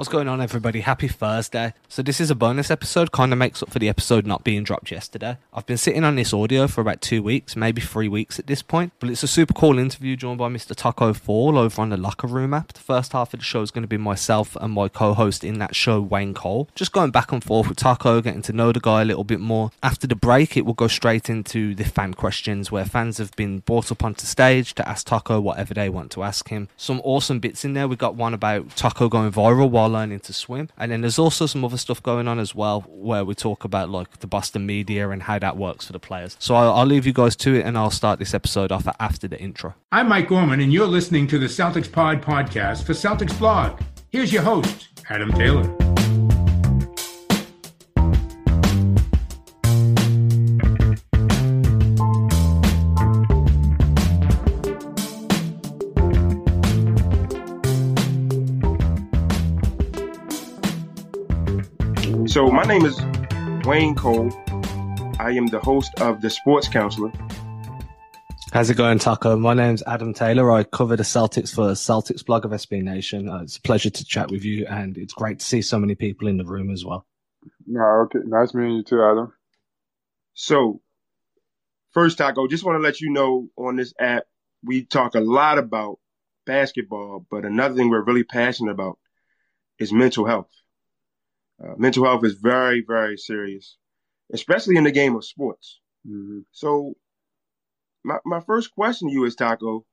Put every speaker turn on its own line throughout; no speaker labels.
What's going on, everybody? Happy Thursday. So, this is a bonus episode, kind of makes up for the episode not being dropped yesterday. I've been sitting on this audio for about two weeks, maybe three weeks at this point, but it's a super cool interview joined by Mr. Tacko Fall over on the Locker Room app. The first half of the show is going to be myself and my co host in that show, Wayne Cole. Just going back and forth with Tacko, getting to know the guy a little bit more. After the break, it will go straight into the fan questions where fans have been brought up onto stage to ask Tacko whatever they want to ask him. Some awesome bits in there. We got one about Tacko going viral while learning to swim. And then there's also some other stuff going on as well where we talk about like the Boston media and how that works for the players. So I'll, I'll leave you guys to it and I'll start this episode off after the intro.
I'm Mike Gorman and you're listening to the Celtics Pod podcast for Celtics Blog. Here's your host, Adam Taylor.
So, my name is Wayne Cole. I am the host of The Sports Counselor.
How's it going, Tacko? My name's Adam Taylor. I cover the Celtics for the Celtics blog of SB Nation. Uh, it's a pleasure to chat with you, and it's great to see so many people in the room as well.
No, okay. Nice meeting you too, Adam.
So, first, Tacko, just want to let you know on this app, we talk a lot about basketball, but another thing we're really passionate about is mental health. Uh, mental health is very, very serious, especially in the game of sports. Mm-hmm. So, my my first question to you is, Tacko,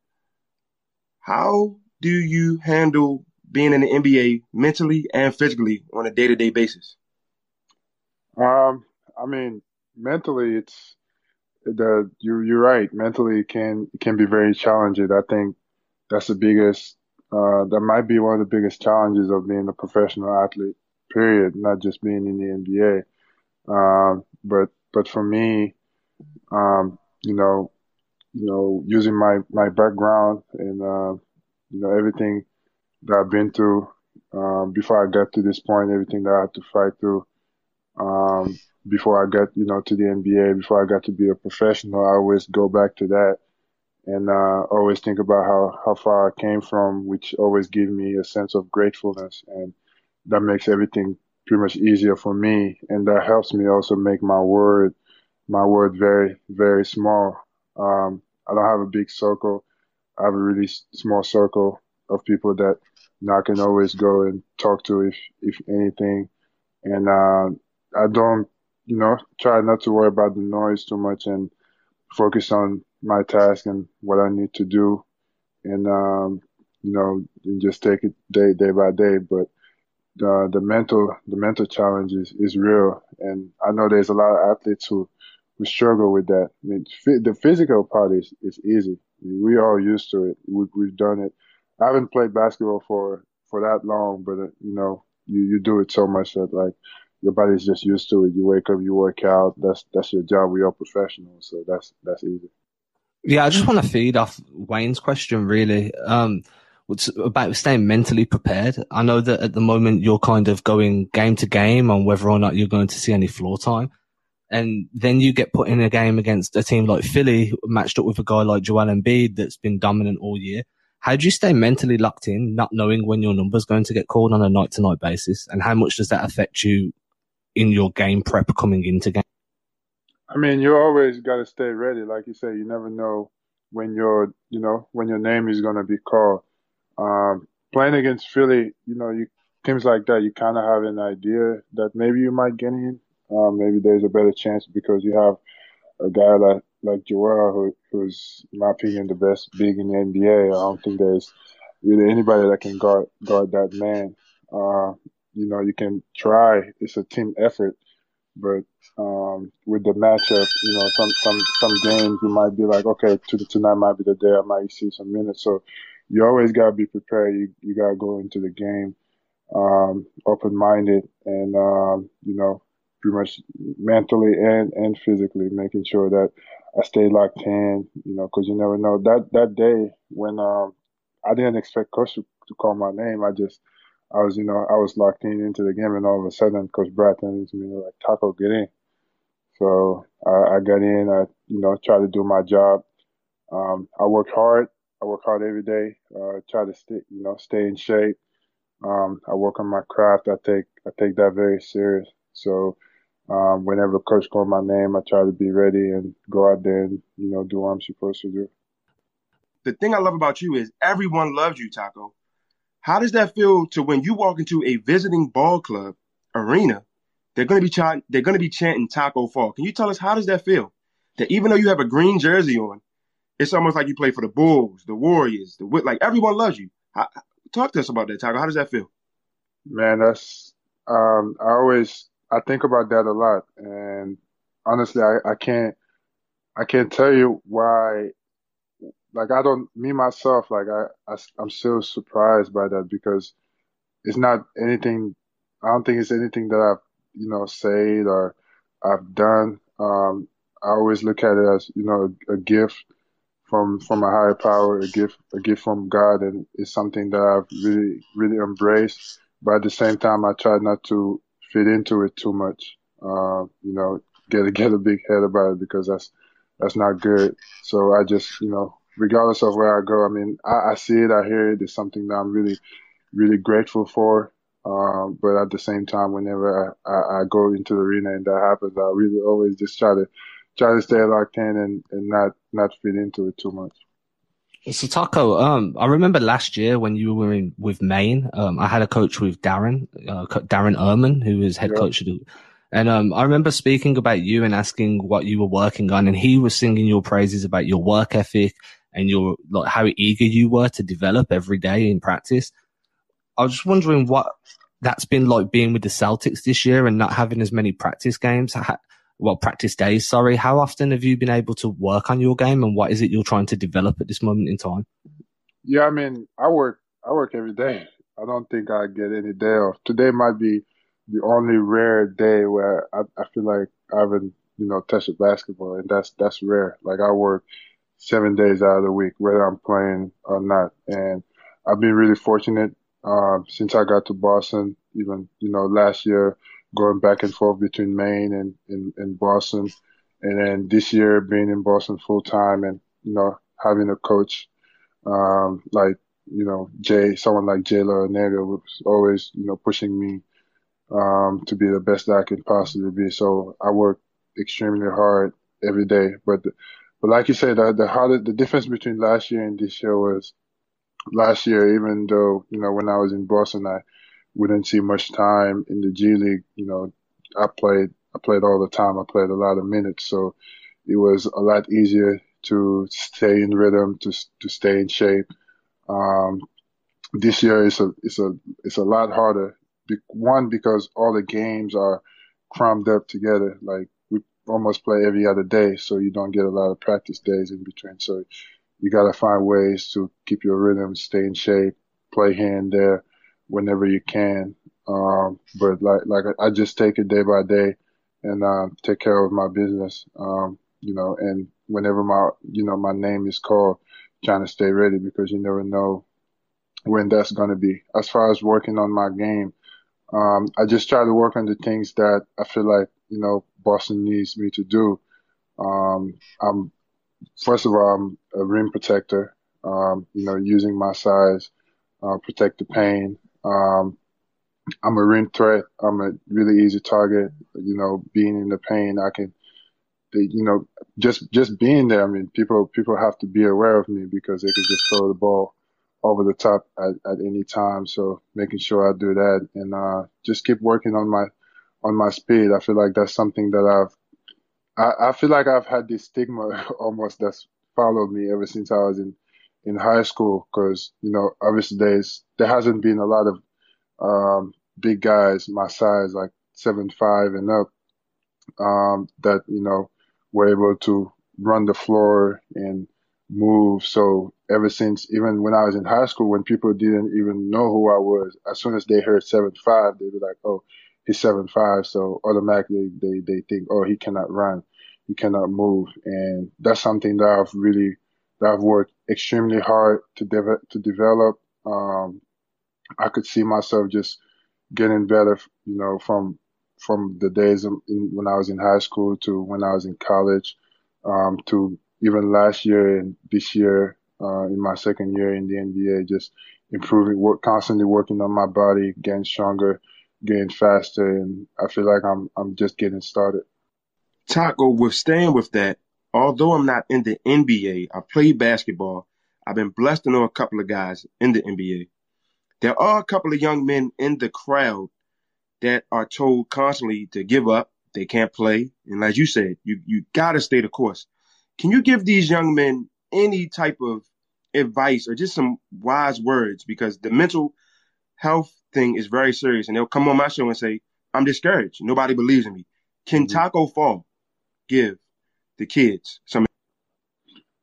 how do you handle being in the NBA mentally and physically on a day to day basis?
Um, I mean, mentally, it's the you you're right. Mentally, it can it can be very challenging. I think that's the biggest. Uh, that might be one of the biggest challenges of being a professional athlete period, not just being in the NBA. Um, but but for me, um, you know, you know, using my my background and uh, you know everything that I've been through um, before I got to this point, everything that I had to fight through um, before I got you know to the NBA, before I got to be a professional, I always go back to that and uh, always think about how how far I came from, which always give me a sense of gratefulness and that makes everything pretty much easier for me, and that helps me also make my word my word very very small. Um, I don't have a big circle. I have a really small circle of people that you know, I can always go and talk to if if anything, and uh, I don't you know try not to worry about the noise too much and focus on my task and what I need to do, and um, you know and just take it day day by day. But the the mental the mental challenge is, is real, and I know there's a lot of athletes who who struggle with that. I mean, the physical part is is easy. I mean, we all used to it. We, we've done it. I haven't played basketball for for that long, but uh, you know, you you do it so much that like your body's just used to it. You wake up, you work out. That's that's your job. We are professionals, so that's that's easy.
Yeah, I just want to feed off Wayne's question. Really, um, it's about staying mentally prepared. I know that at the moment you're kind of going game to game on whether or not you're going to see any floor time. And then you get put in a game against a team like Philly, matched up with a guy like Joel Embiid that's been dominant all year. How do you stay mentally locked in, not knowing when your number's going to get called on a night to night basis? And how much does that affect you in your game prep coming into game?
I mean, you always got to stay ready. Like you say, you never know when your, you know, when your name is going to be called. Um, playing against Philly, you know, you teams like that, you kind of have an idea that maybe you might get in. Um, maybe there's a better chance because you have a guy like like Joel, who, who's, in my opinion, the best big in the NBA. I don't think there's really anybody that can guard guard that man. Uh, you know, you can try. It's a team effort, but um, with the matchup, you know, some some some games you might be like, okay, tonight might be the day I might see some minutes. So you always gotta be prepared. You you gotta go into the game um, open minded and um, you know pretty much mentally and and physically making sure that I stay locked in. You know, because you never know that that day when um, I didn't expect coach to, to call my name. I just I was you know I was locked in into the game and all of a sudden Coach Brad turns to me like "Tacko, get in. So I, I got in. I you know tried to do my job. Um, I worked hard I work hard every day, uh, try to stay, you know, stay in shape. Um, I work on my craft. I take I take that very serious. So um, whenever coach calls my name, I try to be ready and go out there and you know do what I'm supposed to do.
The thing I love about you is everyone loves you, Tacko. How does that feel to when you walk into a visiting ball club arena? They're to be chant, they're going to be chanting Tacko Fall. Can you tell us how does that feel? That even though you have a green jersey on, it's almost like you play for the Bulls, the Warriors, the like everyone loves you. How, talk to us about that, Tacko. How does that feel?
Man, that's um, I always I think about that a lot, and honestly, I, I can't I can't tell you why. Like I don't me myself like I, I I'm still surprised by that because it's not anything. I don't think it's anything that I've you know said or I've done. Um, I always look at it as you know a, a gift from from a higher power, a gift a gift from God, and it's something that I've really really embraced. But at the same time, I try not to fit into it too much. Uh, you know, get a get a big head about it because that's that's not good. So I just you know, regardless of where I go, I mean, I, I see it, I hear it. It's something that I'm really really grateful for. Um, but at the same time, whenever I, I, I go into the arena and that happens, I really always just try to try to stay locked in and, and not not fit into it too much.
So Tacko, um, I remember last year when you were in with Maine, um, I had a coach with Darren, uh, Darren Erman, who was head coach of the, and um, I remember speaking about you and asking what you were working on, and he was singing your praises about your work ethic and your like how eager you were to develop every day in practice. I was just wondering what that's been like being with the Celtics this year and not having as many practice games well, practice days, sorry. How often have you been able to work on your game and what is it you're trying to develop at this moment in time?
Yeah, I mean, I work, I work every day. I don't think I get any day off. Today might be the only rare day where I, I feel like I haven't, you know, touched basketball and that's, that's rare. Like I work seven days out of the week, whether I'm playing or not. And I've been really fortunate, um, since I got to Boston, even, you know, last year, going back and forth between Maine and, and, and Boston. And then this year being in Boston full time and, you know, having a coach, um, like, you know, Jay, someone like Jay Larranaga was always, you know, pushing me, um, to be the best I can possibly be. So I work extremely hard every day. But, but like you said, the, the hardest, the difference between last year and this year was last year, even though, you know, when I was in Boston, I, we didn't see much time in the G League. You know, I played I played all the time. I played a lot of minutes, so it was a lot easier to stay in rhythm, to to stay in shape. Um, this year is a it's a it's a lot harder. One because all the games are crammed up together. Like we almost play every other day, so you don't get a lot of practice days in between. So you got to find ways to keep your rhythm, stay in shape, play here and there whenever you can. Um, but like, like I just take it day by day and, uh, take care of my business. Um, you know, and whenever my, you know, my name is called, trying to stay ready because you never know when that's going to be. As far as working on my game, um, I just try to work on the things that I feel like, you know, Boston needs me to do. Um, I'm, first of all, I'm a rim protector, um, you know, using my size, uh, protect the paint, um, I'm a rim threat. I'm a really easy target. You know, being in the paint, I can, they, you know, just just being there. I mean, people people have to be aware of me because they can just throw the ball over the top at, at any time. So making sure I do that and uh, just keep working on my on my speed. I feel like that's something that I've I, I feel like I've had this stigma almost that's followed me ever since I was in in high school because you know obviously there's there hasn't been a lot of um, big guys my size like seven five and up um, that you know were able to run the floor and move. So ever since even when I was in high school, when people didn't even know who I was, as soon as they heard seven five, they'd be like, "Oh, he's seven five," so automatically they they think, "Oh, he cannot run, he cannot move," and that's something that I've really that I've worked extremely hard to de- to develop. Um, I could see myself just getting better, you know, from from the days in, when I was in high school to when I was in college, um, to even last year and this year uh, in my second year in the NBA, just improving, work, constantly working on my body, getting stronger, getting faster, and I feel like I'm I'm just getting started.
Tacko, with staying with that, although I'm not in the NBA, I play basketball. I've been blessed to know a couple of guys in the NBA. There are a couple of young men in the crowd that are told constantly to give up. They can't play. And as you said, you, you gotta stay the course. Can you give these young men any type of advice or just some wise words? Because the mental health thing is very serious. And they'll come on my show and say, I'm discouraged. Nobody believes in me. Can mm-hmm. Tacko Fall give the kids?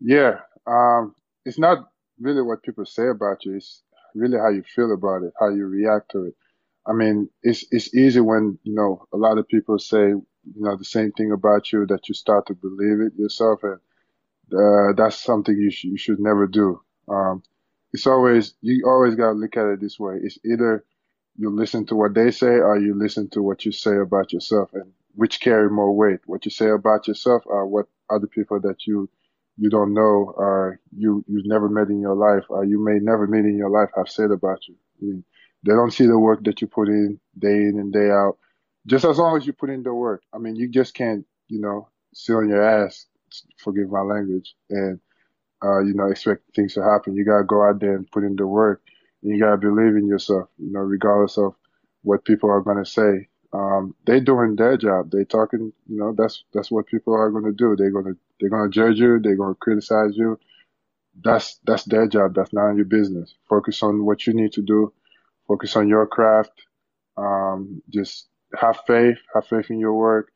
Yeah. Um, it's not really what people say about you. It's really how you feel about it, how you react to it. I mean, it's it's easy when you know a lot of people say you know the same thing about you that you start to believe it yourself, and uh, that's something you should you should never do. Um, it's always you always gotta look at it this way. It's either you listen to what they say or you listen to what you say about yourself, and which carry more weight. What you say about yourself or what other people that you you don't know or you you've never met in your life or you may never meet in your life have said about you. I mean, they don't see the work that you put in day in and day out. Just as long as you put in the work. I mean, you just can't, you know, sit on your ass, forgive my language, and, uh, you know, expect things to happen. You gotta go out there and put in the work. And you gotta believe in yourself, you know, regardless of what people are gonna say. Um, they doing their job. They're talking, you know, that's, that's what people are gonna do. They're gonna, they're gonna judge you. They're gonna criticize you. That's, that's their job. That's not your business. Focus on what you need to do focus on your craft. Um, just have faith, have faith in your work.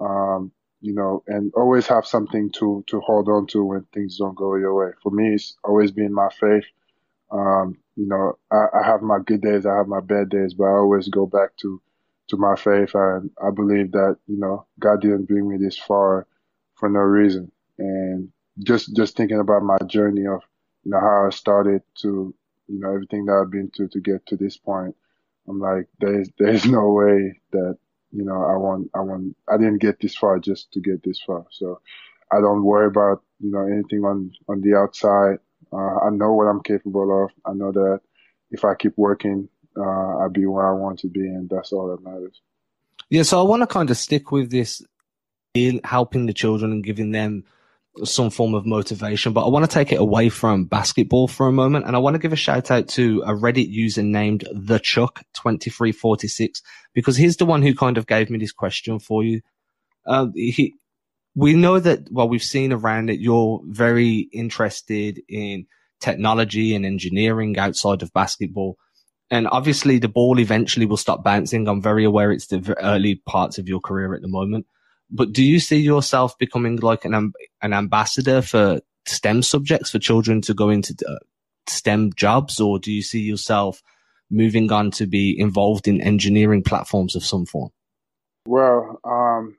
Um, you know, and always have something to, to hold on to when things don't go your way. For me, it's always been my faith. Um, you know, I, I have my good days, I have my bad days, but I always go back to, to my faith. And I believe that, you know, God didn't bring me this far for no reason. And just, just thinking about my journey of, you know, how I started to you know, everything that I've been through to get to this point, I'm like, there's, there's no way that, you know, I want, I want, I didn't get this far just to get this far. So I don't worry about, you know, anything on, on the outside. Uh, I know what I'm capable of. I know that if I keep working, uh, I'll be where I want to be. And that's all that matters.
Yeah. So I want to kind of stick with this helping the children and giving them some form of motivation, but I want to take it away from basketball for a moment. And I want to give a shout out to a Reddit user named the Chuck 2346 because he's the one who kind of gave me this question for you. Uh, he, we know that, well, we've seen around that you're very interested in technology and engineering outside of basketball. And obviously the ball eventually will stop bouncing. I'm very aware it's the early parts of your career at the moment. But do you see yourself becoming like an an ambassador for STEM subjects for children to go into uh, STEM jobs, or do you see yourself moving on to be involved in engineering platforms of some form?
Well, um,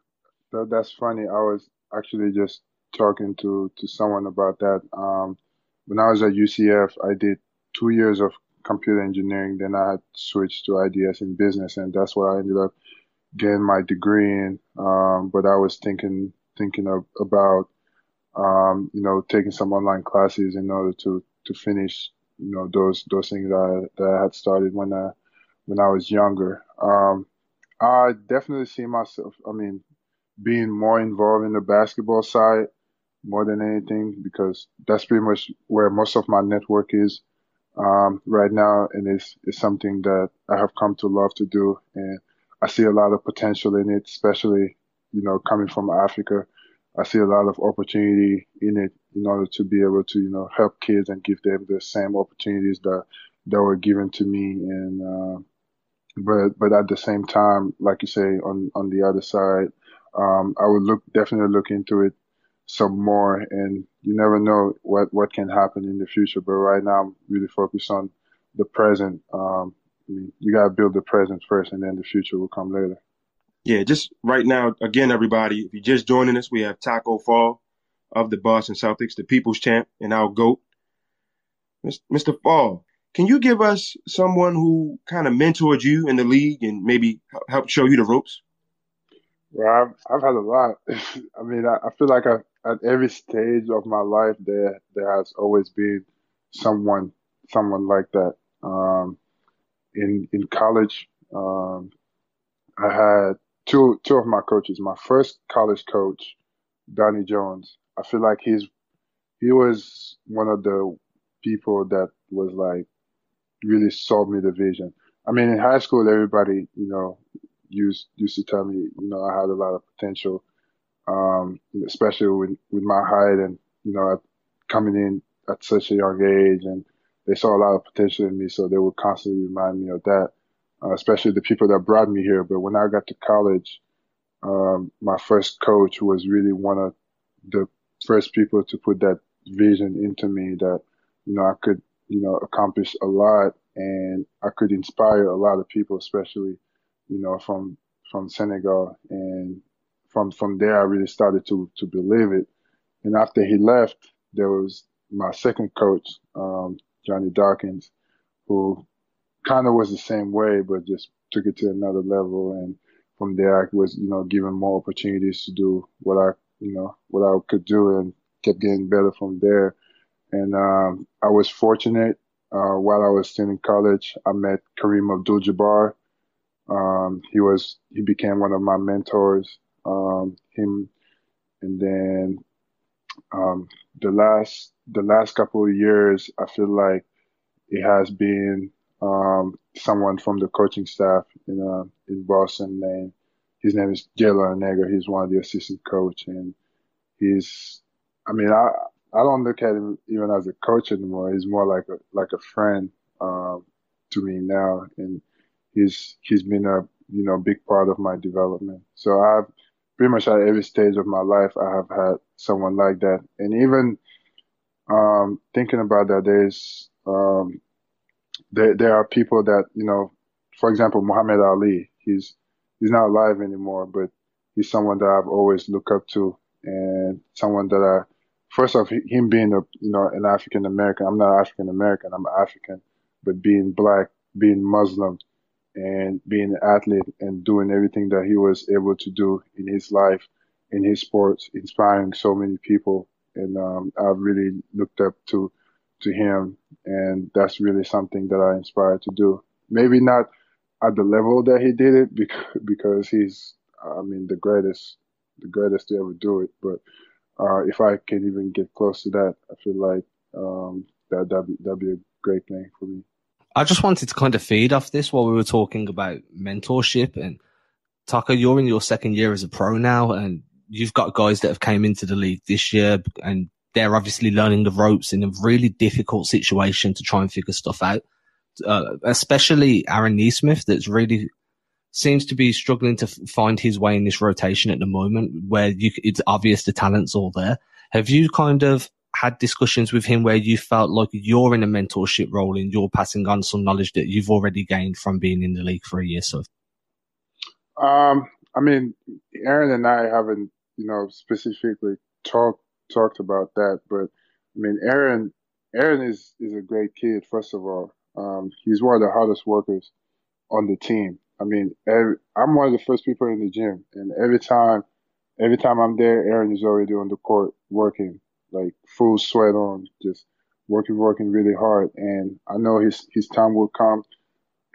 that, that's funny. I was actually just talking to to someone about that. Um, when I was at UCF, I did two years of computer engineering. Then I had switched to IDS in business, and that's what I ended up getting my degree in. Um, but I was thinking thinking of, about um, you know taking some online classes in order to to finish you know those those things that I, that I had started when I when I was younger. Um, I definitely see myself. I mean, being more involved in the basketball side more than anything because that's pretty much where most of my network is um, right now, and it's it's something that I have come to love to do and I see a lot of potential in it, especially, you know, coming from Africa. I see a lot of opportunity in it in order to be able to, you know, help kids and give them the same opportunities that that were given to me. And uh, but but at the same time, like you say, on on the other side, um, I would look definitely look into it some more. And you never know what what can happen in the future. But right now, I'm really focused on the present. Um, I mean, you got to build the present first, and then the future will come later.
Yeah, just right now, again, everybody, if you're just joining us, we have Tacko Fall of the Boston Celtics, the people's champ and our GOAT. Mr. Fall, can you give us someone who kind of mentored you in the league and maybe helped show you the ropes?
Well, I've, I've had a lot. I mean, I, I feel like I, at every stage of my life, there there has always been someone someone like that. Um, in in college, um, I had two two of my coaches. My first college coach, Donnie Jones. I feel like he's he was one of the people that was like really sold me the vision. I mean, in high school, everybody, you know, used used to tell me, you know, I had a lot of potential, um, especially with with my height and you know, coming in at such a young age, and they saw a lot of potential in me, so they would constantly remind me of that, uh, especially the people that brought me here. But when I got to college, um, my first coach was really one of the first people to put that vision into me that you know I could you know accomplish a lot and I could inspire a lot of people, especially you know from from Senegal and from from there I really started to to believe it. And after he left, there was my second coach, um, Johnny Dawkins, who kind of was the same way, but just took it to another level. And from there, I was, you know, given more opportunities to do what I, you know, what I could do and kept getting better from there. And, um, I was fortunate, uh, while I was still in college, I met Kareem Abdul-Jabbar. Um, he was, he became one of my mentors. Um, him, and then, um, the last, the last couple of years, I feel like it has been, um, someone from the coaching staff in, uh, in Boston named, his name is Jay Larranaga. He's one of the assistant coach and he's, I mean, I, I don't look at him even as a coach anymore. He's more like a, like a friend, um, to me now. And he's, he's been a, you know, big part of my development. So I've pretty much at every stage of my life, I have had someone like that. And even, um, thinking about that, there's, um, there, there are people that, you know, for example, Muhammad Ali, he's, he's not alive anymore, but he's someone that I've always looked up to and someone that I, first off, him being a, you know, an African American, I'm not African American, I'm African, but being black, being Muslim and being an athlete and doing everything that he was able to do in his life, in his sports, inspiring so many people. And, um, I've really looked up to, to him. And that's really something that I inspired to do. Maybe not at the level that he did it because, because he's, I mean, the greatest, the greatest to ever do it. But, uh, if I can even get close to that, I feel like, um, that, that'd be, that'd be a great thing for me.
I just wanted to kind of feed off this while we were talking about mentorship and Tacko, you're in your second year as a pro now and you've got guys that have came into the league this year and they're obviously learning the ropes in a really difficult situation to try and figure stuff out. Uh, especially Aaron Nesmith that's really seems to be struggling to find his way in this rotation at the moment where you, it's obvious the talent's all there. Have you kind of had discussions with him where you felt like you're in a mentorship role and you're passing on some knowledge that you've already gained from being in the league for a year so?
Um, I mean, Aaron and I haven't, you know, specifically talked talked about that, but I mean, Aaron, Aaron is is a great kid. First of all, um, he's one of the hardest workers on the team. I mean, every, I'm one of the first people in the gym, and every time, every time I'm there, Aaron is already on the court working, like full sweat on, just working, working really hard. And I know his his time will come.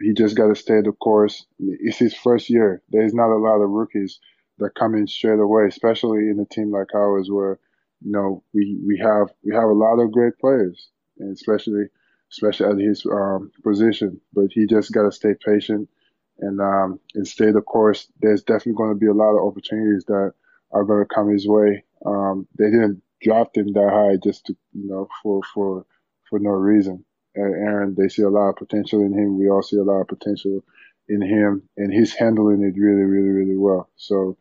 He just got to stay the course. It's his first year. There's not a lot of rookies that come in straight away, especially in a team like ours, where you know we we have we have a lot of great players, and especially especially at his um, position. But he just got to stay patient and um, and stay the course. There's definitely going to be a lot of opportunities that are going to come his way. Um, they didn't draft him that high just to you know for for for no reason. Aaron, they see a lot of potential in him. We all see a lot of potential in him, and he's handling it really, really, really well. So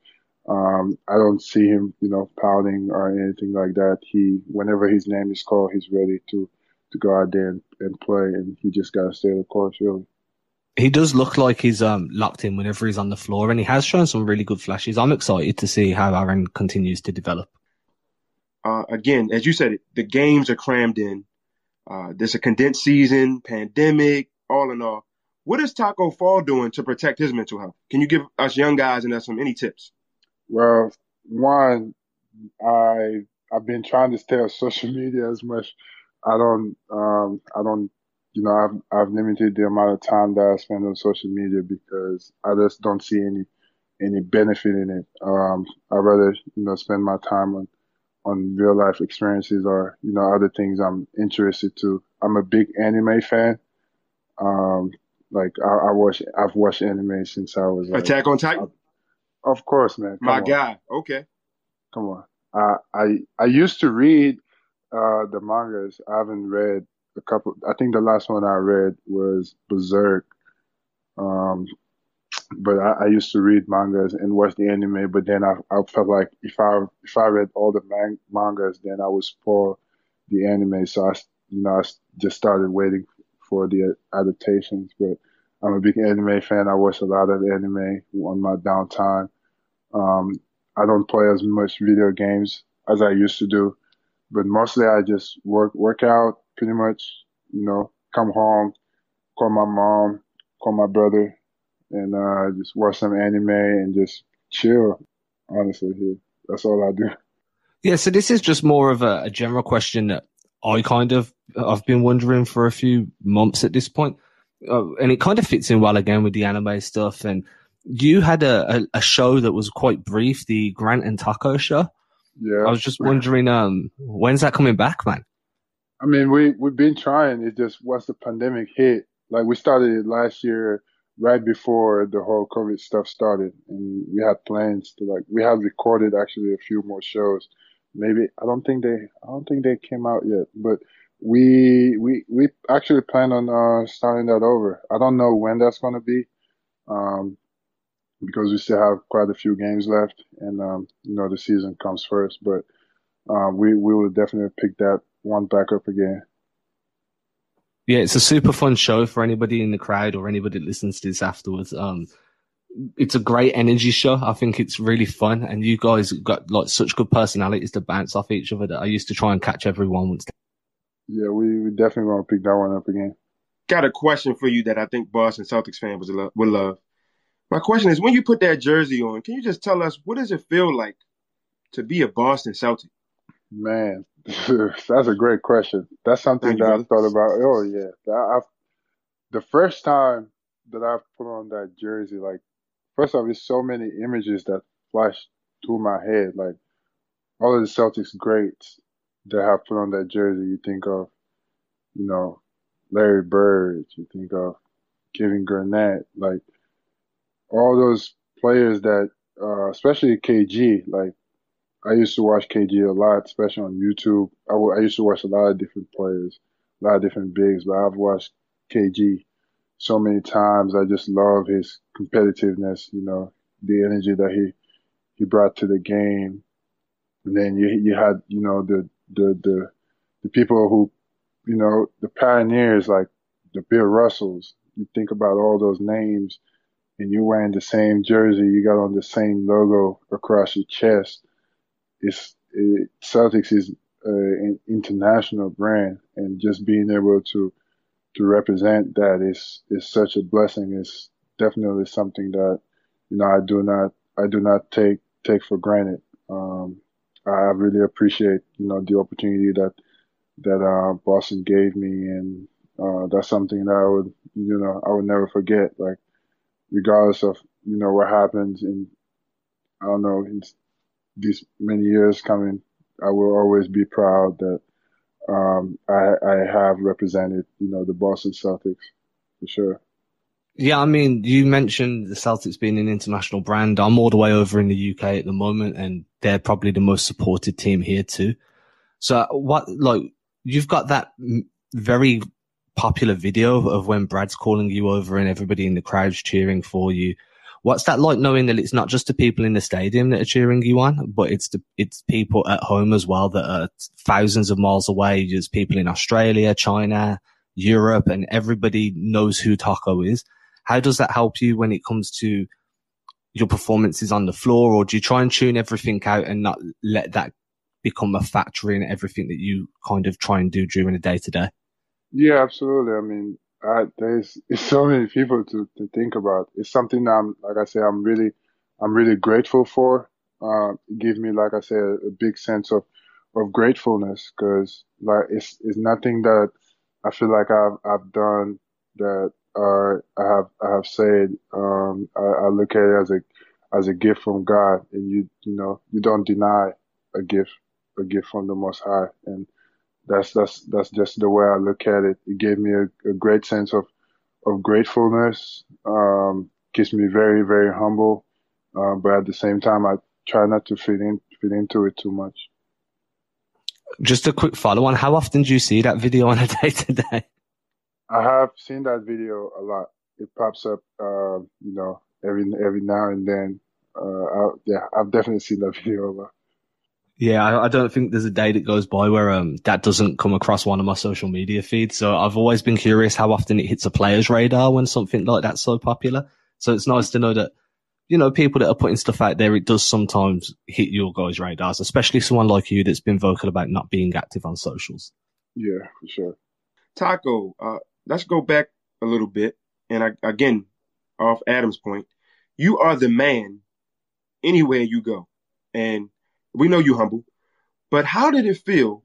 um, I don't see him, you know, pouting or anything like that. He, whenever his name is called, he's ready to to go out there and, and play, and he just got to stay the course, really
he does look like he's um, locked in whenever he's on the floor, and he has shown some really good flashes. I'm excited to see how Aaron continues to develop.
Uh, again, as you said, the games are crammed in. Uh, there's a condensed season, pandemic, all in all. What is Tacko Fall doing to protect his mental health? Can you give us young guys and us some any tips?
Well, one, I I've been trying to stay on social media as much. I don't um, I don't you know, I've I've limited the amount of time that I spend on social media because I just don't see any any benefit in it. Um, I'd rather you know spend my time on on real life experiences or you know other things I'm interested to. I'm a big anime fan. Um, like I, I watch, I've watched anime since I was like,
Attack on Titan.
I, of course, man.
My
on.
guy. Okay.
Come on. I I I used to read uh the mangas. I haven't read a couple. I think the last one I read was Berserk. Um, but I, I used to read mangas and watch the anime. But then I I felt like if I if I read all the man, mangas, then I would spoil the anime. So I you know I just started waiting for the adaptations. But I'm a big anime fan. I watch a lot of anime on my downtime. Um, I don't play as much video games as I used to do, but mostly I just work work out pretty much. You know, come home, call my mom, call my brother, and uh, just watch some anime and just chill. Honestly, here that's all I do.
Yeah, so this is just more of a, a general question that I kind of I've been wondering for a few months at this point, uh, and it kind of fits in well again with the anime stuff. And you had a, a, a, show that was quite brief, the Grant and Tacko show.
Yeah,
I was just wondering, um, when's that coming back, man?
I mean, we we've been trying. It just once the pandemic hit, like we started it last year, right before the whole COVID stuff started, and we had plans to like we had recorded actually a few more shows. Maybe I don't think they I don't think they came out yet, but we we we actually plan on uh, starting that over. I don't know when that's going to be, um, because we still have quite a few games left, and um, you know the season comes first. But uh, we we will definitely pick that one back up again.
Yeah, it's a super fun show for anybody in the crowd or anybody that listens to this afterwards. Um, it's a great energy show. I think it's really fun, and you guys got like such good personalities to bounce off each other that I used to try and catch everyone once.
Yeah, we, we definitely want to pick that one up again.
Got a question for you that I think Boston Celtics fans would love. My question is, when you put that jersey on, can you just tell us what does it feel like to be a Boston Celtic?
Man, that's a great question. That's something that I've thought about. Oh yeah, I've, the first time that I've put on that jersey, like first off, there's so many images that flash through my head, like all of the Celtics greats that have put on that jersey. You think of, you know, Larry Bird. You think of Kevin Garnett, like all those players that, uh, especially KG, like I used to watch KG a lot, especially on YouTube. I, w- I used to watch a lot of different players, a lot of different bigs, but I've watched KG so many times. I just love his competitiveness, you know, the energy that he, he brought to the game. And then you, you had, you know, the, the, the, the people who, you know, the pioneers like the Bill Russells. You think about all those names and you're wearing the same jersey, you got on the same logo across your chest it's it, Celtics is uh, an international brand, and just being able to to represent that is is such a blessing. It's definitely something that you know I do not I do not take take for granted. Um, I really appreciate you know the opportunity that that uh, Boston gave me, and uh, that's something that I would you know I would never forget. Like regardless of you know what happens in I don't know in these many years coming, I will always be proud that um, I, I have represented, you know, the Boston Celtics for sure.
Yeah, I mean, you mentioned the Celtics being an international brand. I'm all the way over in the UK at the moment, and they're probably the most supported team here too. So, what like you've got that very popular video of when Brad's calling you over and everybody in the crowd's cheering for you. What's that like knowing that it's not just the people in the stadium that are cheering you on, but it's the, it's people at home as well that are thousands of miles away. There's people in Australia, China, Europe, and everybody knows who Tacko is. How does that help you when it comes to your performances on the floor, or do you try and tune everything out and not let that become a factor in everything that you kind of try and do during the day to day?
Yeah, absolutely. I mean, I, there's, so many people to, to think about. It's something I'm, like I say, I'm really, I'm really grateful for. Uh, it gives me, like I say, a, a big sense of, of gratefulness because like it's, it's nothing that I feel like I've I've done that. Uh, I have I have said um, I, I look at it as a as a gift from God, and you you know you don't deny a gift a gift from the Most High, and that's that's that's just the way I look at it. It gave me a, a great sense of of gratefulness. Um, keeps me very very humble, uh, but at the same time, I try not to fit in fit into it too much.
Just a quick follow on. How often do you see that video on a day to day?
I have seen that video a lot. It pops up, uh, you know, every every now and then. Uh, I, yeah, I've definitely seen that video a lot.
Yeah, I, I, don't think there's a day that goes by where um, that doesn't come across one of my social media feeds. So I've always been curious how often it hits a player's radar when something like that's so popular. So it's nice to know that, you know, people that are putting stuff out there, it does sometimes hit your guys' radars, especially someone like you that's been vocal about not being active on socials.
Yeah, for sure.
Tacko, uh, let's go back a little bit. And I, again, off Adam's point, you are the man anywhere you go. And we know you humble, but how did it feel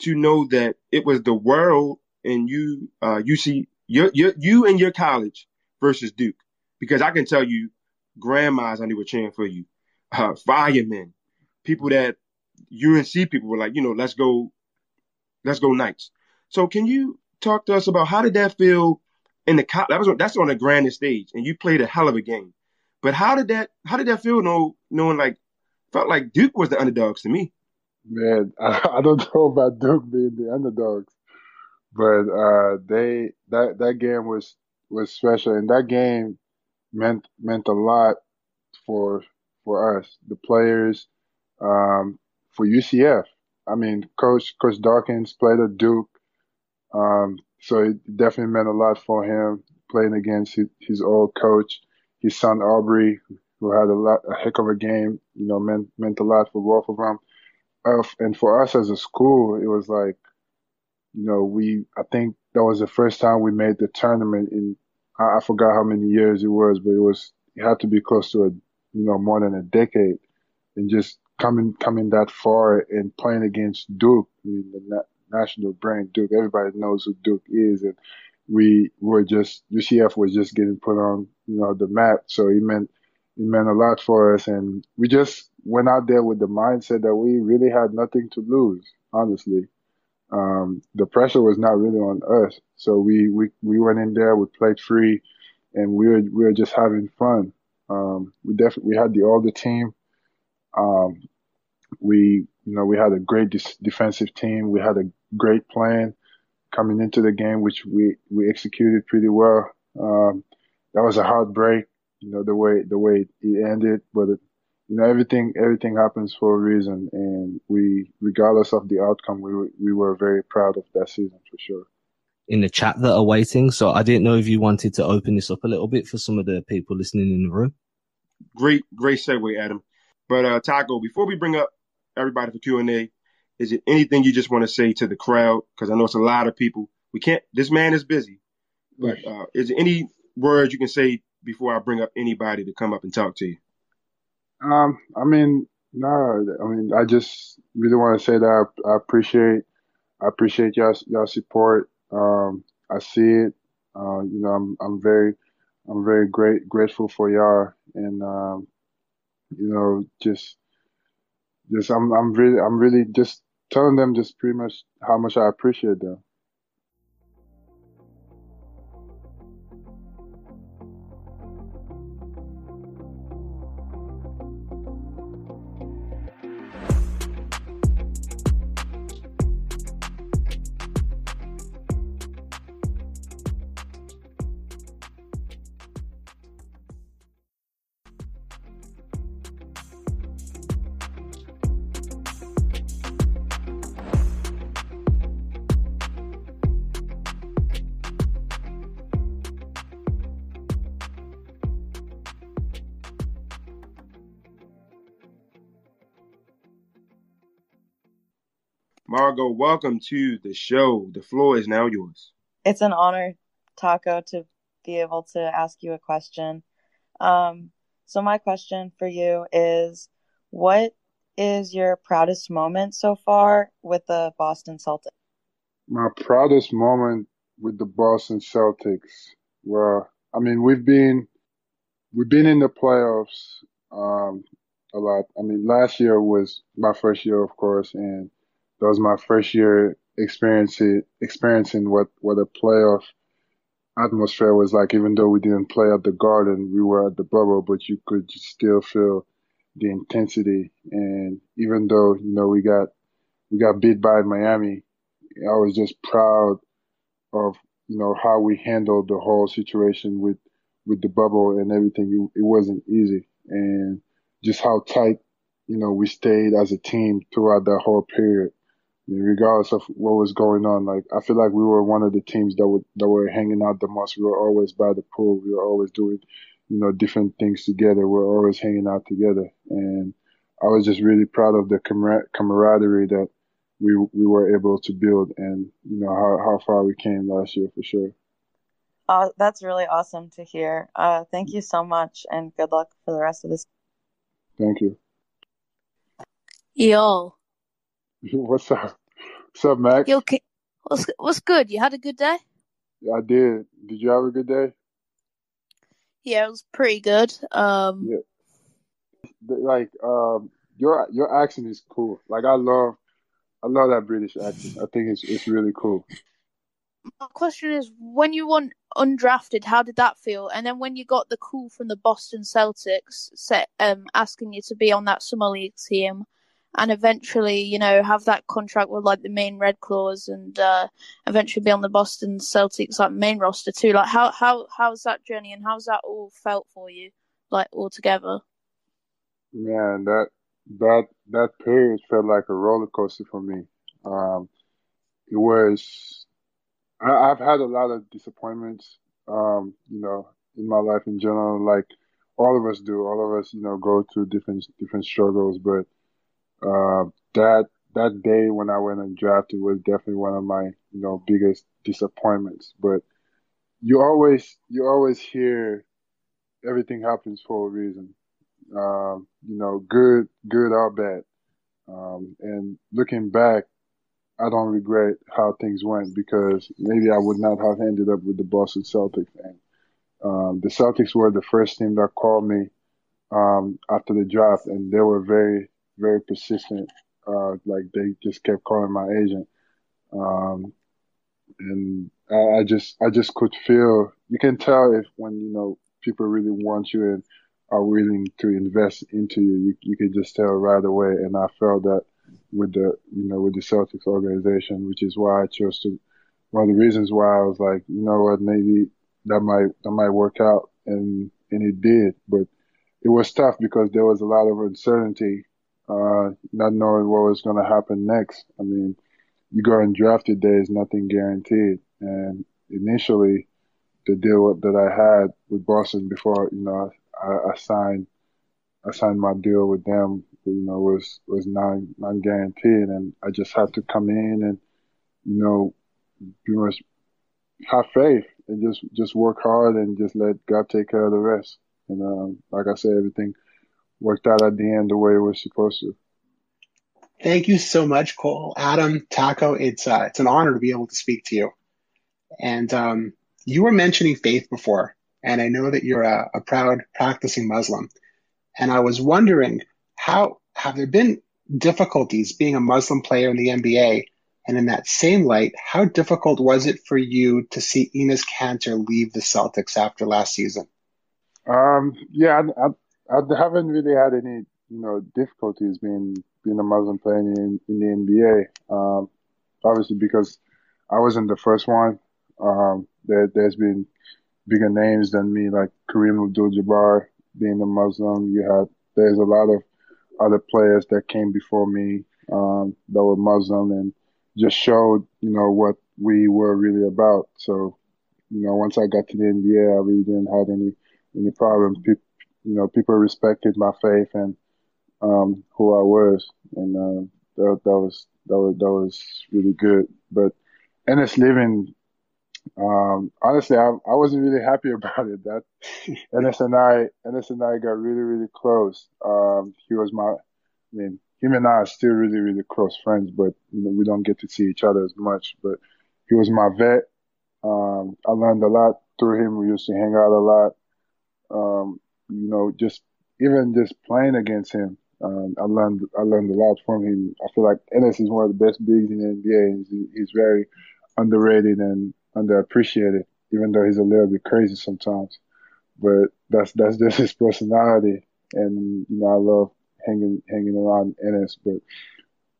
to know that it was the world and you, uh, you see your, your, you and your college versus Duke? Because I can tell you, grandmas only were cheering for you, uh, firemen, people that UNC people were like, you know, let's go, let's go Knights. So can you talk to us about how did that feel in the that was that's on the grandest stage and you played a hell of a game. But how did that how did that feel knowing, knowing like felt like Duke was the underdogs to me.
Man, I, I don't know about Duke being the underdogs, but uh, they that that game was was special, and that game meant meant a lot for for us, the players, um, for UCF. I mean, Coach Coach Dawkins played at Duke, um, so it definitely meant a lot for him playing against his, his old coach. His son Aubrey, who had a lot, a heck of a game, you know, meant, meant a lot for both of them. Uh, and for us as a school, it was like, you know, we, I think that was the first time we made the tournament in, I, I forgot how many years it was, but it was, it had to be close to a, you know, more than a decade. And just coming, coming that far and playing against Duke, I mean, the na- national brand Duke, everybody knows who Duke is. And we were just, UCF was just getting put on, you know, the map. So it meant, it meant a lot for us. And we just went out there with the mindset that we really had nothing to lose, honestly. Um, the pressure was not really on us. So we, we, we went in there, we played free and we were, we were just having fun. Um, we definitely, we had the older team. Um, we, you know, we had a great defensive team. We had a great plan coming into the game, which we, we executed pretty well. Um, that was a heartbreak you know the way the way it ended, but it, you know everything everything happens for a reason, and we regardless of the outcome, we we were very proud of that season for sure.
In the chat that are waiting, so I didn't know if you wanted to open this up a little bit for some of the people listening in the room.
Great, great segue, Adam. But uh, Tacko, before we bring up everybody for Q and A, is it anything you just want to say to the crowd? Because I know it's a lot of people. We can't. This man is busy. But uh, is there any words you can say before I bring up anybody to come up and talk to you?
Um, I mean, no, I mean, I just really want to say that I, I appreciate, I appreciate y'all, y'all support. Um, I see it. Uh, you know, I'm, I'm very, I'm very great, grateful for y'all, and um, you know, just, just, I'm, I'm really, I'm really just telling them just pretty much how much I appreciate them.
Margot, welcome to the show. The floor is now yours.
It's an honor, Tacko, to be able to ask you a question. Um, so, my question for you is what is your proudest moment so far with the Boston Celtics?
My proudest moment with the Boston Celtics. Well, I mean, we've been we've been in the playoffs um, a lot. I mean, last year was my first year, of course, and that was my first year experiencing experiencing what what a playoff atmosphere was like. Even though we didn't play at the Garden, we were at the bubble, but you could still feel the intensity. And even though you know we got we got beat by Miami, I was just proud of you know how we handled the whole situation with with the bubble and everything. It, wasn't easy, and just how tight you know we stayed as a team throughout that whole period. I mean, regardless of what was going on, like I feel like we were one of the teams that would that were hanging out the most. We were always by the pool. We were always doing, you know, different things together. We were always hanging out together, and I was just really proud of the camaraderie that we we were able to build, and you know how how far we came last year for sure.
Uh, that's really awesome to hear. Uh, thank you so much, and good luck for the rest of this.
Thank you.
Yo.
What's up? What's up, Max?
Yo, what's what's good? You had a good day?
Yeah, I did. Did you have a good day?
Yeah, it was pretty good. Um,
yeah. Like, um, your your accent is cool. Like, I love I love that British accent. I think it's it's really cool.
My question is, when you went undrafted, how did that feel? And then when you got the call from the Boston Celtics, set, um, asking you to be on that summer league team, and eventually, you know, have that contract with like the main Red Claws, and uh, eventually be on the Boston Celtics like main roster too. Like, how how how's that journey, and how's that all felt for you, like all together?
Man, that that that period felt like a roller coaster for me. Um, it was. I, have had a lot of disappointments, um, you know, in my life in general. Like all of us do. All of us, you know, go through different different struggles. But uh, that that day when I went and drafted was definitely one of my you know biggest disappointments. But you always you always hear everything happens for a reason um, you know, good, good or bad. Um, and looking back, I don't regret how things went because maybe I would not have ended up with the Boston Celtics. And um, the Celtics were the first team that called me um, after the draft, and they were very, very persistent. Uh, like they just kept calling my agent, um, and I, I just, I just could feel. You can tell if when you know people really want you and are willing to invest into you. You, you could just tell right away. And I felt that with the, you know, with the Celtics organization, which is why I chose to, one of the reasons why I was like, you know what, maybe that might, that might work out. And, and it did, but it was tough because there was a lot of uncertainty, uh, not knowing what was going to happen next. I mean, you go and draft it, there is nothing guaranteed. And initially, the deal that I had with Boston before, you know, I, I signed I signed my deal with them. You know, was was non non guaranteed, and I just had to come in and you know, pretty much have faith and just just work hard and just let God take care of the rest. And um, like I said, everything worked out at the end the way it was supposed to.
Thank you so much, Cole, Adam, Tacko. It's uh, it's an honor to be able to speak to you. And um, you were mentioning faith before, and I know that you're a, a proud practicing Muslim. And I was wondering how have there been difficulties being a Muslim player in the NBA? And in that same light, how difficult was it for you to see Enes Kanter leave the Celtics after last season?
Um, yeah, I, I, I, haven't really had any, you know, difficulties being being a Muslim player in, in the NBA. Um, obviously because I wasn't the first one. Um, there, there's been bigger names than me, like Kareem Abdul-Jabbar being a Muslim. You had there's a lot of other players that came before me um, that were Muslim and just showed you know what we were really about. So you know once I got to the NBA, I really didn't have any any problem. People, you know, people respected my faith and um, who I was, and uh, that, that was that was that was really good. But Enes living um, honestly, I, I wasn't really happy about it. That Enes and I, Enes and I got really, really close. Um, he was my, I mean, him and I are still really, really close friends, but you know, we don't get to see each other as much. But he was my vet. Um, I learned a lot through him. We used to hang out a lot. Um, you know, just even just playing against him, um, I learned I learned a lot from him. I feel like Enes is one of the best bigs in the NBA. He's, he's very underrated and underappreciated, even though he's a little bit crazy sometimes. But that's that's just his personality, and you know I love hanging hanging around Enes. But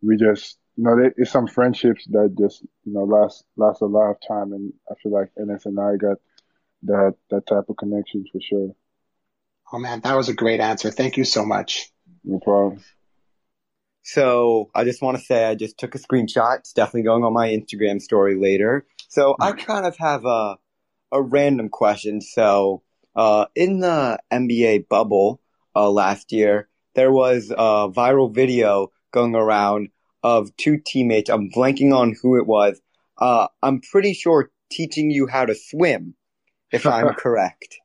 we just you know it's some friendships that just you know last last a lifetime, and I feel like Enes and I got that that type of connection for sure.
Oh man, that was a great answer. Thank you so much.
No problem.
So I just want to say I just took a screenshot. It's definitely going on my Instagram story later. So I kind of have a a random question. So uh, in the NBA bubble uh, last year, there was a viral video going around of two teammates. I'm blanking on who it was. Uh, I'm pretty sure teaching you how to swim, if I'm correct.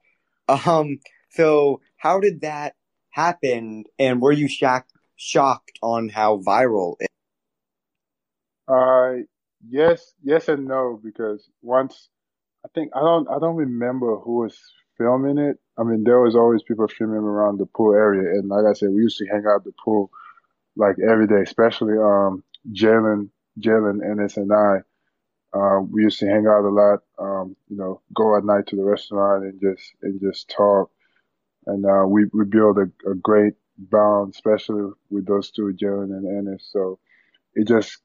Um, so how did that happen, and were you shocked shocked on how viral it?
Uh, yes, yes and no because once I think I don't I don't remember who was filming it. I mean, there was always people filming around the pool area, and like I said, we used to hang out at the pool like every day, especially um Jalen, Jalen, Enes, and I. Uh, we used to hang out a lot. Um, you know, go at night to the restaurant and just and just talk. And uh, we we built a, a great bond, especially with those two, Jalen and Enes. So it just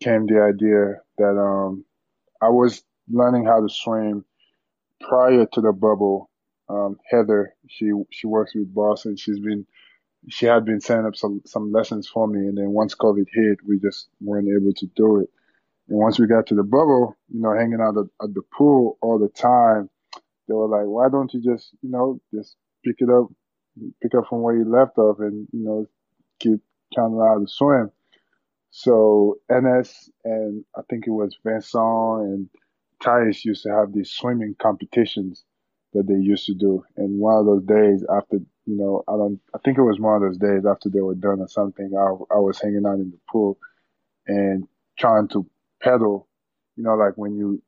came the idea that um, I was learning how to swim prior to the bubble. Um, Heather, she she works with Boston. She's been she had been setting up some some lessons for me, and then once COVID hit, we just weren't able to do it. And once we got to the bubble, you know, hanging out at, at the pool all the time, they were like, "Why don't you just, you know, just pick it up, pick up from where you left off, and you know, keep trying to learn how to swim?" So Enes and I think it was Vincent and Thais used to have these swimming competitions that they used to do. And one of those days after, you know, I don't, I think it was one of those days after they were done or something, I, I was hanging out in the pool and trying to pedal, you know, like when you,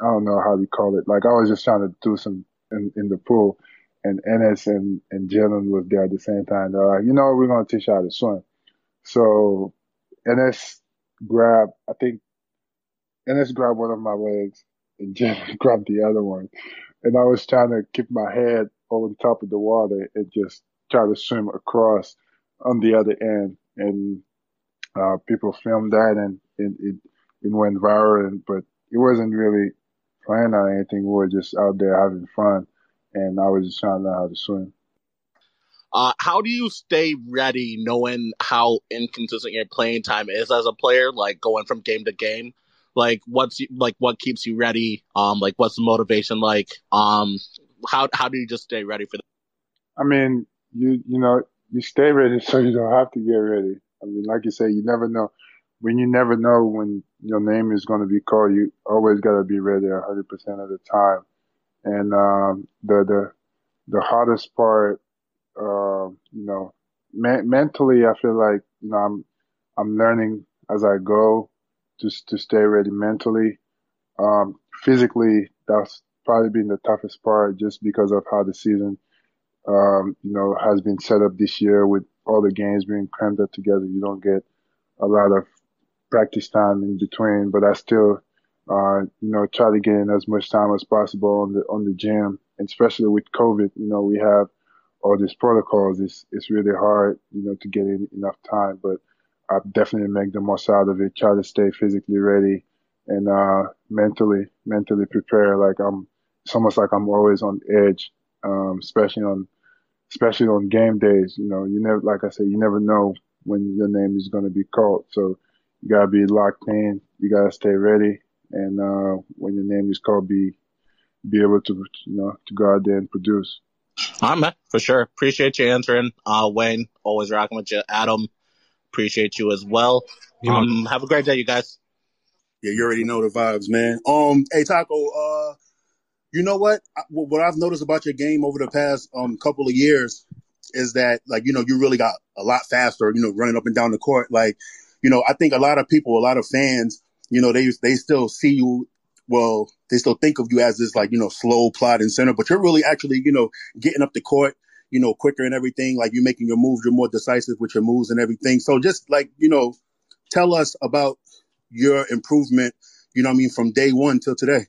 I don't know how you call it. Like I was just trying to do some in, in the pool and Enes and, and Jalen was there at the same time. They're like, you know, we're going to teach you how to swim. So Enes grabbed, I think Enes grabbed one of my legs and Jalen grabbed the other one. And I was trying to keep my head on top of the water and just try to swim across on the other end. And uh, people filmed that and it, it, it went viral, but it wasn't really planned on anything. We were just out there having fun. And I was just trying to learn how to swim.
Uh, how do you stay ready knowing how inconsistent your playing time is as a player, like going from game to game? Like what's like what keeps you ready? Um, like what's the motivation like? Um, how how do you just stay ready for that?
I mean, you you know, you stay ready so you don't have to get ready. I mean, like you say, you never know. When you never know when your name is going to be called, you always got to be ready 100% of the time. And um, the the the hardest part, uh, you know, me- mentally, I feel like you know I'm I'm learning as I go just to stay ready mentally. Um, physically, that's probably been the toughest part just because of how the season, um, you know, has been set up this year with all the games being crammed up together. You don't get a lot of practice time in between, but I still, uh, you know, try to get in as much time as possible on the, on the gym, and especially with COVID, you know, we have all these protocols. It's, it's really hard, you know, to get in enough time, but I definitely make the most out of it. Try to stay physically ready and uh, mentally mentally prepare. Like I'm, it's almost like I'm always on edge, um, especially on especially on game days. You know, you never like I said, you never know when your name is going to be called. So you gotta be locked in. You gotta stay ready, and uh, when your name is called, be be able to you know to go out there and produce.
All right, man, for sure. Appreciate you answering, uh, Wayne. Always rocking with you, Adam. Appreciate you as well. Um, have a great day, you guys.
Yeah, you already know the vibes, man. Um, hey Tacko, uh, you know what? What I've noticed about your game over the past um couple of years is that like you know you really got a lot faster. You know, running up and down the court. Like, you know, I think a lot of people, a lot of fans you know, they they still see you. Well, they still think of you as this like you know slow plodding center, but you're really actually you know getting up the court, you know, quicker and everything. Like you're making your moves, you're more decisive with your moves and everything. So just like you know, tell us about your improvement. You know, I mean, from day one till today.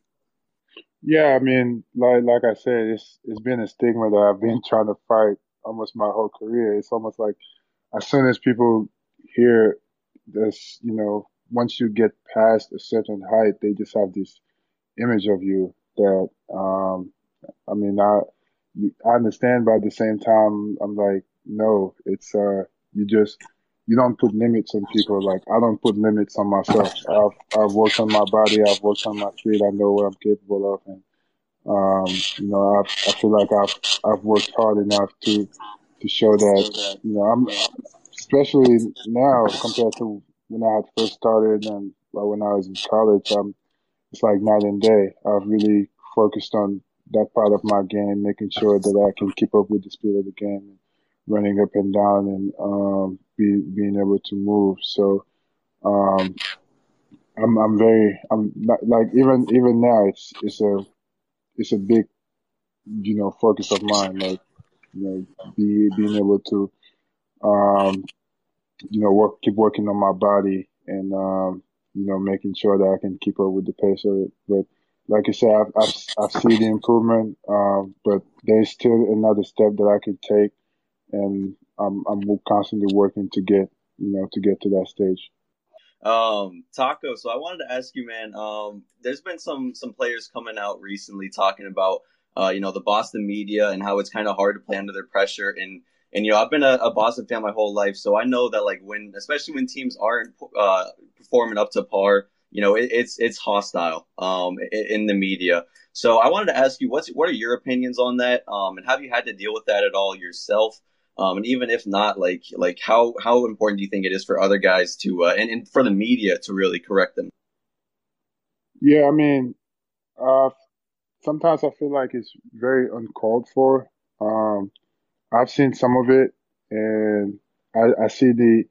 Yeah, I mean, like like I said, it's it's been a stigma that I've been trying to fight almost my whole career. It's almost like as soon as people hear this, you know, once you get past a certain height, they just have this image of you that, um, I mean, I, I understand, but at the same time, I'm like, no, it's, uh, you just, you don't put limits on people. Like I don't put limits on myself. I've, I've worked on my body. I've worked on my feet. I know what I'm capable of. And, um, you know, I, I feel like I've, I've worked hard enough to, to show that, you know, I'm, especially now compared to when I first started and when I was in college, um, it's like night and day. I've really focused on that part of my game, making sure that I can keep up with the speed of the game, running up and down, and um, be, being able to move. So um, I'm I'm very I'm not, like even even now it's it's a it's a big you know focus of mine. Like you know be being able to um, you know, work, keep working on my body and, um, you know, making sure that I can keep up with the pace of it. But like I said, I've, I've, I see the improvement, um, but there's still another step that I can take and I'm, I'm constantly working to get, you know, to get to that stage.
Um, Tacko, so I wanted to ask you, man, um, there's been some, some players coming out recently talking about, uh, you know, the Boston media and how it's kind of hard to play under their pressure and, and you know, I've been a, a, Boston fan my whole life, so I know that like when, especially when teams aren't uh, performing up to par, you know, it, it's it's hostile um, in, the media. So I wanted to ask you, what's what are your opinions on that? Um, and have you had to deal with that at all yourself? Um, and even if not, like like how how important do you think it is for other guys to uh, and, and for the media to really correct them?
Yeah, I mean, uh, sometimes I feel like it's very uncalled for. Um, I've seen some of it, and I, I see the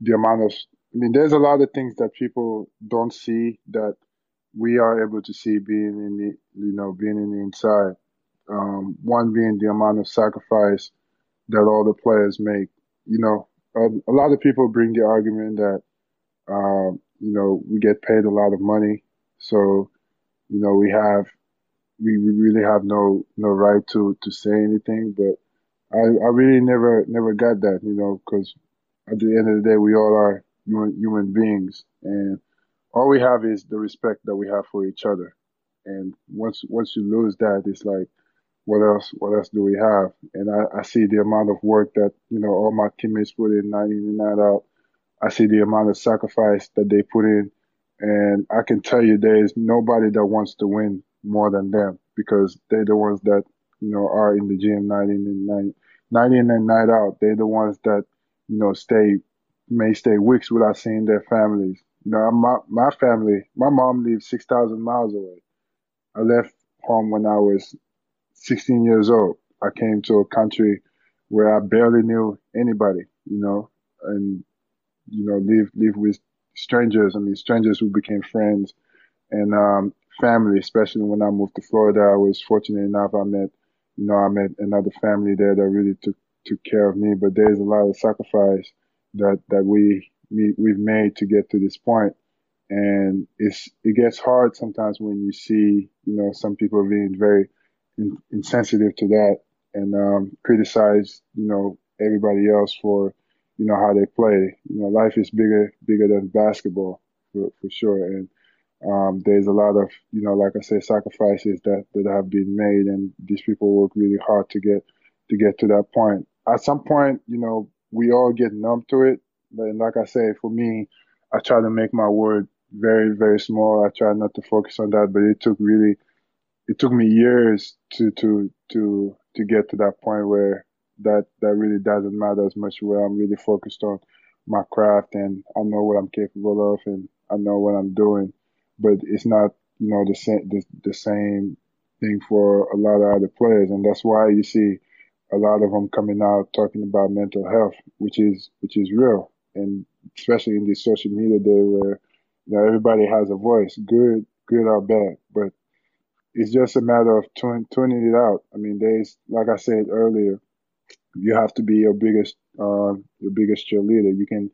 the amount of. I mean, there's a lot of things that people don't see that we are able to see being in the, you know, being in the inside. Um, one being the amount of sacrifice that all the players make. You know, a, a lot of people bring the argument that, um, you know, we get paid a lot of money, so, you know, we have, we, we really have no no right to to say anything, but I, I really never never got that, you know, because at the end of the day, we all are human human beings, and all we have is the respect that we have for each other. And once once you lose that, it's like, what else? What else do we have? And I, I see the amount of work that you know all my teammates put in night in and night out. I see the amount of sacrifice that they put in, and I can tell you there is nobody that wants to win more than them because they're the ones that you know are in the gym night in and night night in and night out. They're the ones that, you know, stay, may stay weeks without seeing their families. You know, my, my family, my mom lives 6,000 miles away. I left home when I was 16 years old. I came to a country where I barely knew anybody, you know, and, you know, live, live with strangers. I mean, strangers who became friends and, um, family, especially when I moved to Florida. I was fortunate enough. I met you know, I met another family there that really took took care of me. But there's a lot of sacrifice that that we, we we've made to get to this point. point, and it's it gets hard sometimes when you see you know some people being very in, insensitive to that and um, criticize you know everybody else for you know how they play. You know, life is bigger bigger than basketball for for sure, and um, there's a lot of, you know, like I say, sacrifices that, that have been made and these people work really hard to get, to get to that point. At some point, you know, we all get numb to it. But like I say, for me, I try to make my word very, very small. I try not to focus on that, but it took really, it took me years to, to, to, to get to that point where that, that really doesn't matter as much where I'm really focused on my craft and I know what I'm capable of and I know what I'm doing but it's not you know the same the, the same thing for a lot of other players, and that's why you see a lot of them coming out talking about mental health, which is which is real, and especially in this social media day where you know, everybody has a voice, good, good or bad, but it's just a matter of tuning, tuning it out. I mean, there's, like I said earlier, you have to be your biggest, uh, your biggest cheerleader. You can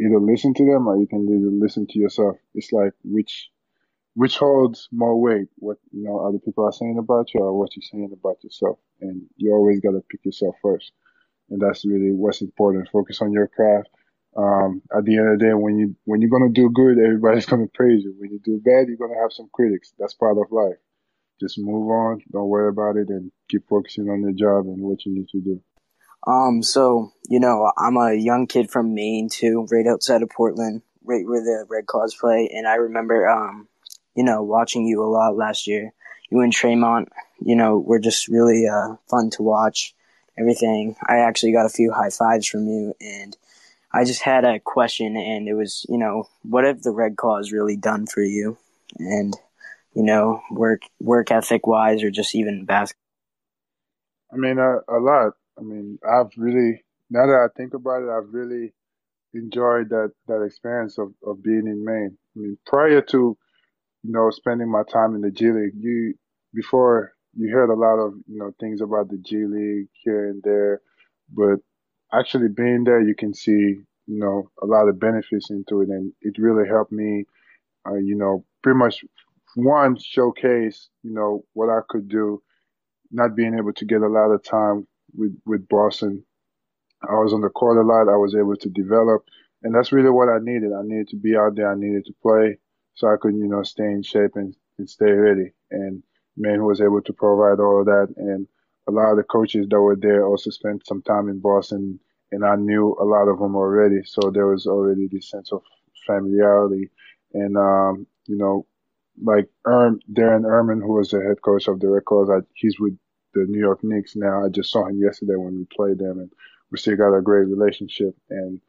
either listen to them or you can either listen to yourself. It's like which, which holds more weight, what, you know, other people are saying about you or what you're saying about yourself. And you always got to pick yourself first. And that's really what's important. Focus on your craft. Um, at the end of the day, when you, when you're going to do good, everybody's going to praise you. When you do bad, you're going to have some critics. That's part of life just move on. Don't worry about it and keep focusing on your job and what you need to do.
Um, so, you know, I'm a young kid from Maine too, right outside of Portland, right where the Red Claws play. And I remember, um, you know, watching you a lot last year. You and Tremont, you know, were just really, uh, fun to watch. Everything. I actually got a few high fives from you and I just had a question and it was, you know, what have the Red Claws really done for you? And you know, work work ethic wise, or just even basketball?
I mean, a, a lot. I mean, I've really now that I think about it, I've really enjoyed that that experience of of being in Maine. I mean, prior to you know spending my time in the G League, you before you heard a lot of you know things about the G League here and there, but actually being there, you can see you know a lot of benefits into it, and it really helped me. Uh, you know, pretty much one showcase, you know, what I could do, not being able to get a lot of time with, with Boston. I was on the court a lot. I was able to develop and that's really what I needed. I needed to be out there. I needed to play so I could, you know, stay in shape and, and stay ready. And man was able to provide all of that. And a lot of the coaches that were there also spent some time in Boston and I knew a lot of them already. So there was already this sense of familiarity. And, um, you know, like Erm, Darren Erman, who was the head coach of the Red I, he's with the New York Knicks now. I just saw him yesterday when we played them, and we still got a great relationship. And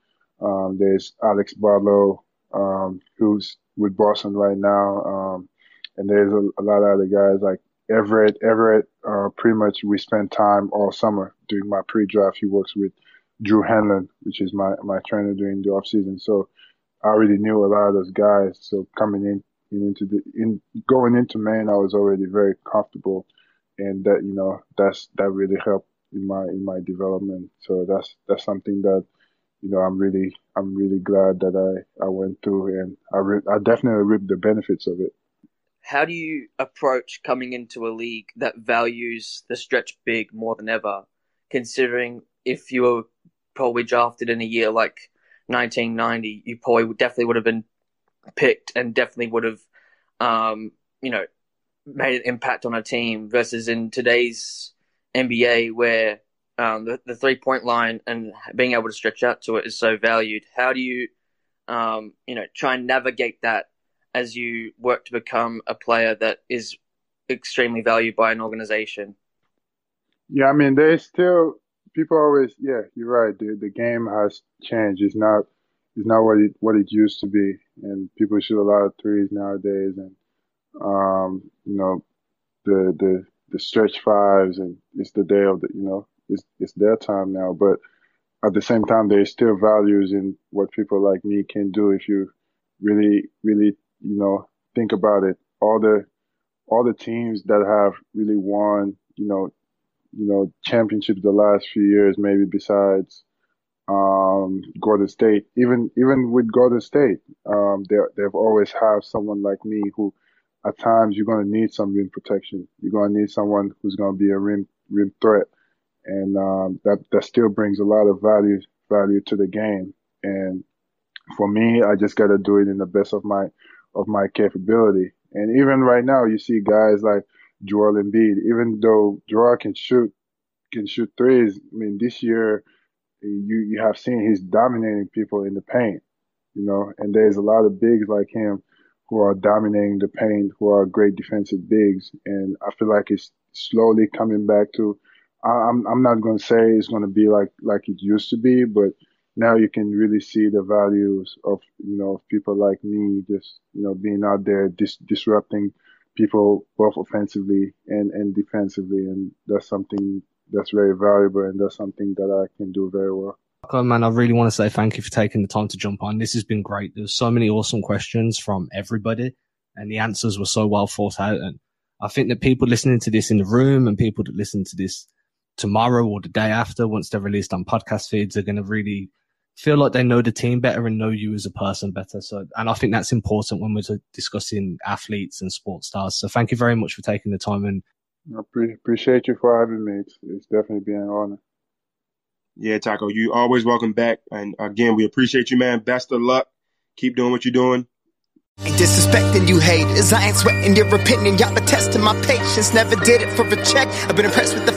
um, there's Alex Barlow, um, who's with Boston right now, um, and there's a, a, lot of other guys like Everett. Everett, uh, pretty much we spent time all summer doing my pre-draft. He works with Drew Hanlen, which is my my trainer during the off season. So I already knew a lot of those guys. So coming in into the in going into Maine, I was already very comfortable, and that you know that's that really helped in my in my development. So that's that's something that you know I'm really I'm really glad that I I went through, and I re- I definitely reaped the benefits of it.
How do you approach coming into a league that values the stretch big more than ever, considering if you were probably drafted in a year like 1990, you probably definitely would have been picked and definitely would have, um, you know, made an impact on a team versus in today's NBA where um, the, the three point line and being able to stretch out to it is so valued. How do you, um, you know, try and navigate that as you work to become a player that is extremely valued by an organization?
Yeah, I mean, there's still people always. Yeah, you're right. The the game has changed. It's not is not what it what it used to be, and people shoot a lot of threes nowadays, and um, you know, the the the stretch fives, and it's the day of the you know, it's it's their time now. But at the same time, there's still values in what people like me can do if you really really you know think about it. All the all the teams that have really won, you know, you know, championships the last few years, maybe besides um, Golden State. Even even with Golden State, um, they they've always have someone like me who, at times, you're gonna need some rim protection. You're gonna need someone who's gonna be a rim rim threat, and um, that that still brings a lot of value value to the game. And for me, I just gotta do it in the best of my of my capability. And even right now, you see guys like Joel Embiid. Even though Joel can shoot can shoot threes, I mean this year you you have seen he's dominating people in the paint, you know, and there's a lot of bigs like him who are dominating the paint, who are great defensive bigs, and I feel like it's slowly coming back to. I'm I'm not going to say it's going to be like like it used to be, but now you can really see the values of you know people like me just you know being out there dis- disrupting people both offensively and and defensively, and that's something that's very valuable and that's something that I can do very well.
Oh, man, I really want to say thank you for taking the time to jump on. This has been great. There's so many awesome questions from everybody, and the answers were so well thought out. And I think that people listening to this in the room and people that listen to this tomorrow or the day after, once they're released on podcast feeds, are going to really feel like they know the team better and know you as a person better. So, and I think that's important when we're discussing athletes and sports stars. So thank you very much for taking the time and
I pre- appreciate you for having me. It's, it's definitely been an honor.
Yeah, Tacko, you always welcome back. And again, we appreciate you, man. Best of luck. Keep doing what you're doing.
Ain't disrespecting you haters. I ain't sweating your opinion. Y'all been testing my patience. Never did it for a check. I've been impressed with the